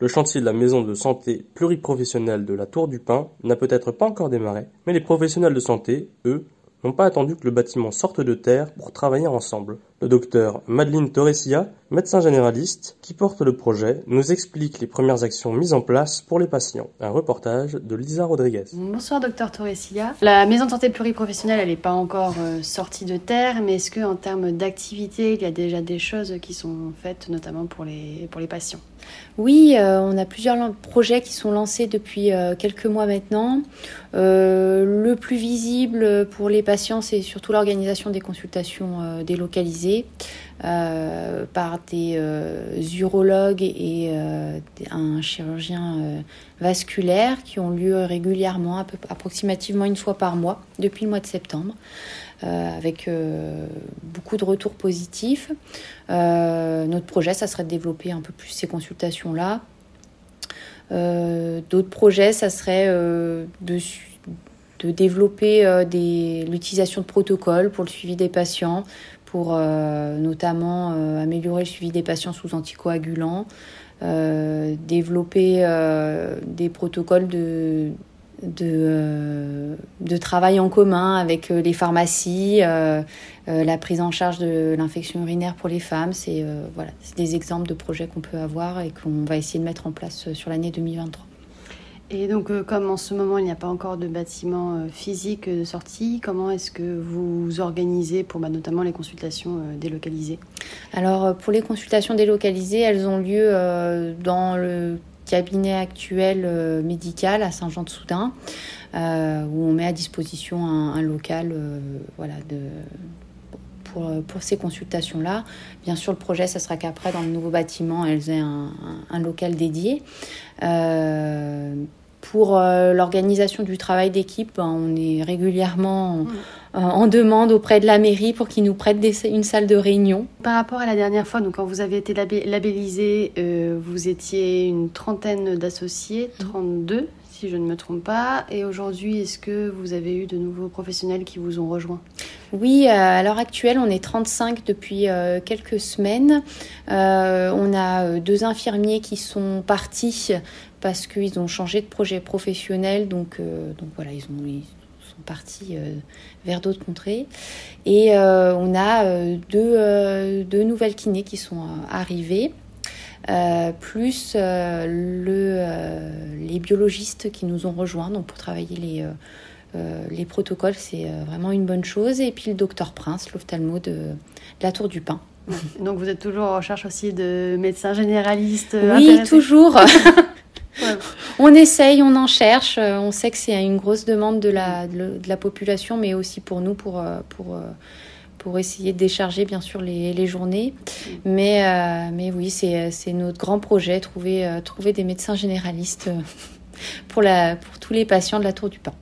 Le chantier de la maison de santé pluriprofessionnelle de la Tour du Pin n'a peut-être pas encore démarré, mais les professionnels de santé, eux, n'ont pas attendu que le bâtiment sorte de terre pour travailler ensemble. Le docteur Madeleine Torresia, médecin généraliste, qui porte le projet, nous explique les premières actions mises en place pour les patients. Un reportage de Lisa Rodriguez. Bonsoir docteur Torresia. La maison de santé pluriprofessionnelle, elle n'est pas encore euh, sortie de terre, mais est-ce qu'en termes d'activité, il y a déjà des choses qui sont faites, notamment pour les, pour les patients? Oui, euh, on a plusieurs projets qui sont lancés depuis euh, quelques mois maintenant. Euh, le plus visible pour les patients, c'est surtout l'organisation des consultations délocalisées par des urologues et un chirurgien vasculaire qui ont lieu régulièrement, approximativement une fois par mois, depuis le mois de septembre. Euh, avec euh, beaucoup de retours positifs. Euh, notre projet, ça serait de développer un peu plus ces consultations-là. D'autres projets, ça serait de, de développer l'utilisation de protocoles pour le suivi des patients, pour notamment améliorer le suivi des patients sous anticoagulants, développer des protocoles de, de, euh, travail en commun avec euh, les pharmacies, euh, la prise en charge de l'infection urinaire pour les femmes. C'est voilà, des exemples de projets qu'on peut avoir et qu'on va essayer de mettre en place sur l'année 2023. Et donc, comme en ce moment, il n'y a pas encore de bâtiment physique de sortie, comment est-ce que vous organisez pour bah, notamment les consultations délocalisées? Alors, pour les consultations délocalisées, elles ont lieu dans le cabinet actuel euh, médical à Saint-Jean-de-Soudain, euh, où on met à disposition un, local euh, voilà, pour, ces consultations-là. Bien sûr, le projet, ça sera qu'après, dans le nouveau bâtiment, elles aient un, local dédié. Pour l'organisation du travail d'équipe, ben, on est régulièrement... Mmh. Euh, en demande auprès de la mairie pour qu'ils nous prêtent une salle de réunion. Par rapport à la dernière fois, donc quand vous avez été labellisé, euh, vous étiez une trentaine d'associés, 32 si je ne me trompe pas. Et aujourd'hui, est-ce que vous avez eu de nouveaux professionnels qui vous ont rejoint? Oui, euh, à l'heure actuelle, on est 35 depuis quelques semaines. on a deux infirmiers qui sont partis parce qu'ils ont changé de projet professionnel. Donc, donc voilà, ils ont, partis euh, vers d'autres contrées. Et euh, on a euh, deux, deux, nouvelles kinés qui sont arrivées. Plus le, les biologistes qui nous ont rejoints donc pour travailler les, les protocoles, c'est vraiment une bonne chose. Et puis le docteur Prince, l'ophtalmo de, de, la Tour du Pin. Donc vous êtes toujours en recherche aussi de médecins généralistes Oui, toujours. On essaye, on en cherche. Euh, on sait que c'est une grosse demande de la, de la population, mais aussi pour nous, pour, euh, pour, euh, pour essayer de décharger bien sûr les, journées. Mais, mais oui, c'est notre grand projet, trouver, trouver des médecins généralistes pour, la, pour tous les patients de la Tour du Pain.